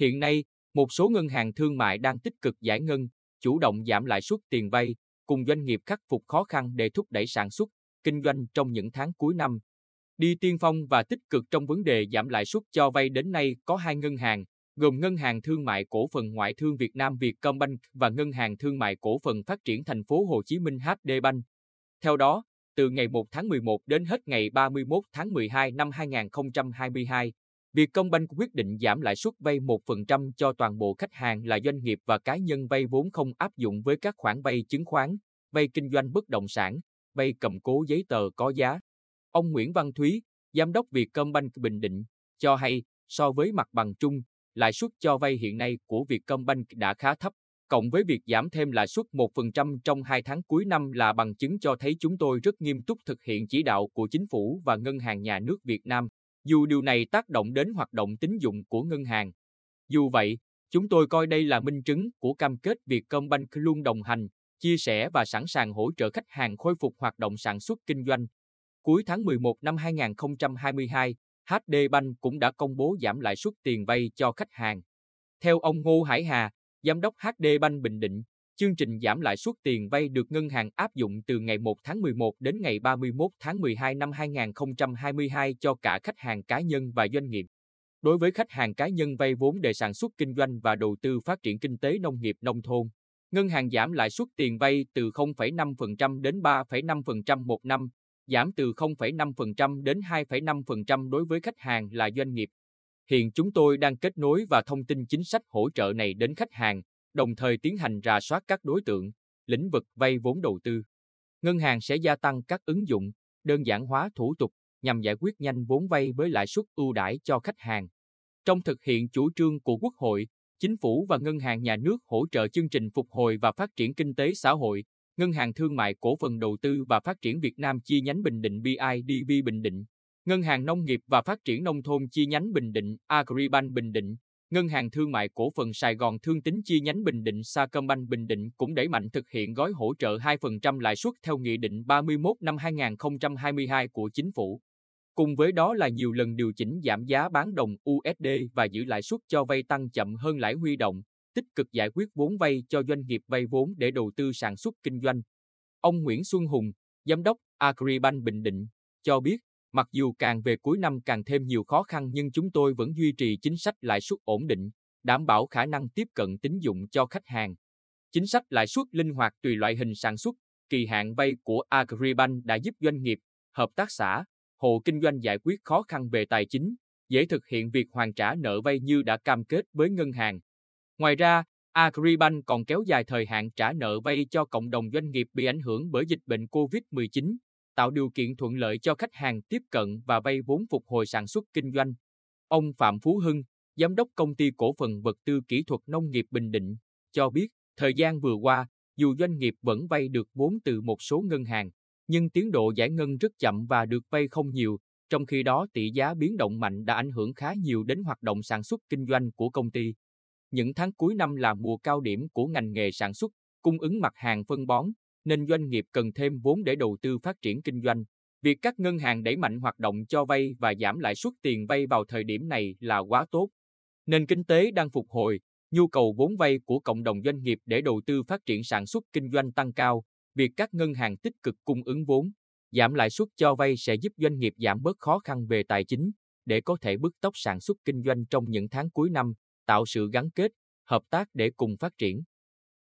Hiện nay, một số ngân hàng thương mại đang tích cực giải ngân, chủ động giảm lãi suất tiền vay, cùng doanh nghiệp khắc phục khó khăn để thúc đẩy sản xuất, kinh doanh trong những tháng cuối năm. Đi tiên phong và tích cực trong vấn đề giảm lãi suất cho vay đến nay có hai ngân hàng, gồm Ngân hàng Thương mại Cổ phần Ngoại thương Việt Nam Vietcombank và Ngân hàng Thương mại Cổ phần Phát triển Thành phố Hồ Chí Minh HDBank. Theo đó, từ ngày 1 tháng 11 đến hết ngày 31 tháng 12 năm 2022, Vietcombank quyết định giảm lãi suất vay 1% cho toàn bộ khách hàng là doanh nghiệp và cá nhân vay vốn không áp dụng với các khoản vay chứng khoán, vay kinh doanh bất động sản, vay cầm cố giấy tờ có giá. Ông Nguyễn Văn Thúy, Giám đốc Vietcombank Bình Định, cho hay so với mặt bằng chung, lãi suất cho vay hiện nay của Vietcombank đã khá thấp, cộng với việc giảm thêm lãi suất 1% trong 2 tháng cuối năm là bằng chứng cho thấy chúng tôi rất nghiêm túc thực hiện chỉ đạo của chính phủ và Ngân hàng Nhà nước Việt Nam, dù điều này tác động đến hoạt động tín dụng của ngân hàng. Dù vậy, chúng tôi coi đây là minh chứng của cam kết Vietcombank luôn đồng hành, chia sẻ và sẵn sàng hỗ trợ khách hàng khôi phục hoạt động sản xuất kinh doanh. Cuối tháng 11 năm 2022, HD Bank cũng đã công bố giảm lãi suất tiền vay cho khách hàng. Theo ông Ngô Hải Hà, Giám đốc HD Bank Bình Định, chương trình giảm lãi suất tiền vay được ngân hàng áp dụng từ ngày 1 tháng 11 đến ngày 31 tháng 12 năm 2022 cho cả khách hàng cá nhân và doanh nghiệp. Đối với khách hàng cá nhân vay vốn để sản xuất kinh doanh và đầu tư phát triển kinh tế nông nghiệp nông thôn, ngân hàng giảm lãi suất tiền vay từ 0,5% đến 3,5% một năm, giảm từ 0,5% đến 2,5% đối với khách hàng là doanh nghiệp. Hiện chúng tôi đang kết nối và thông tin chính sách hỗ trợ này đến khách hàng, đồng thời tiến hành rà soát các đối tượng, lĩnh vực vay vốn đầu tư. Ngân hàng sẽ gia tăng các ứng dụng, đơn giản hóa thủ tục nhằm giải quyết nhanh vốn vay với lãi suất ưu đãi cho khách hàng. Trong thực hiện chủ trương của Quốc hội, Chính phủ và Ngân hàng Nhà nước hỗ trợ chương trình phục hồi và phát triển kinh tế xã hội, Ngân hàng Thương mại Cổ phần Đầu tư và Phát triển Việt Nam chi nhánh Bình Định BIDV Bình Định, Ngân hàng Nông nghiệp và Phát triển Nông thôn chi nhánh Bình Định Agribank Bình Định, Ngân hàng Thương mại Cổ phần Sài Gòn Thương Tín chi nhánh Bình Định Sacombank Bình Định cũng đẩy mạnh thực hiện gói hỗ trợ 2% lãi suất theo Nghị định 31 năm 2022 của Chính phủ. Cùng với đó là nhiều lần điều chỉnh giảm giá bán đồng USD và giữ lãi suất cho vay tăng chậm hơn lãi huy động, tích cực giải quyết vốn vay cho doanh nghiệp vay vốn để đầu tư sản xuất kinh doanh. Ông Nguyễn Xuân Hùng, Giám đốc Agribank Bình Định, cho biết, mặc dù càng về cuối năm càng thêm nhiều khó khăn nhưng chúng tôi vẫn duy trì chính sách lãi suất ổn định, đảm bảo khả năng tiếp cận tín dụng cho khách hàng. Chính sách lãi suất linh hoạt tùy loại hình sản xuất, kỳ hạn vay của Agribank đã giúp doanh nghiệp, hợp tác xã, hộ kinh doanh giải quyết khó khăn về tài chính, dễ thực hiện việc hoàn trả nợ vay như đã cam kết với ngân hàng. Ngoài ra, Agribank còn kéo dài thời hạn trả nợ vay cho cộng đồng doanh nghiệp bị ảnh hưởng bởi dịch bệnh COVID-19, tạo điều kiện thuận lợi cho khách hàng tiếp cận và vay vốn phục hồi sản xuất kinh doanh. Ông Phạm Phú Hưng, Giám đốc Công ty Cổ phần Vật tư Kỹ thuật Nông nghiệp Bình Định, cho biết, thời gian vừa qua, dù doanh nghiệp vẫn vay được vốn từ một số ngân hàng, nhưng tiến độ giải ngân rất chậm và được vay không nhiều, trong khi đó tỷ giá biến động mạnh đã ảnh hưởng khá nhiều đến hoạt động sản xuất kinh doanh của công ty. Những tháng cuối năm là mùa cao điểm của ngành nghề sản xuất, cung ứng mặt hàng phân bón, nên doanh nghiệp cần thêm vốn để đầu tư phát triển kinh doanh. Việc các ngân hàng đẩy mạnh hoạt động cho vay và giảm lãi suất tiền vay vào thời điểm này là quá tốt. Nền kinh tế đang phục hồi, nhu cầu vốn vay của cộng đồng doanh nghiệp để đầu tư phát triển sản xuất kinh doanh tăng cao, việc các ngân hàng tích cực cung ứng vốn, giảm lãi suất cho vay sẽ giúp doanh nghiệp giảm bớt khó khăn về tài chính để có thể bứt tốc sản xuất kinh doanh trong những tháng cuối năm, tạo sự gắn kết, hợp tác để cùng phát triển.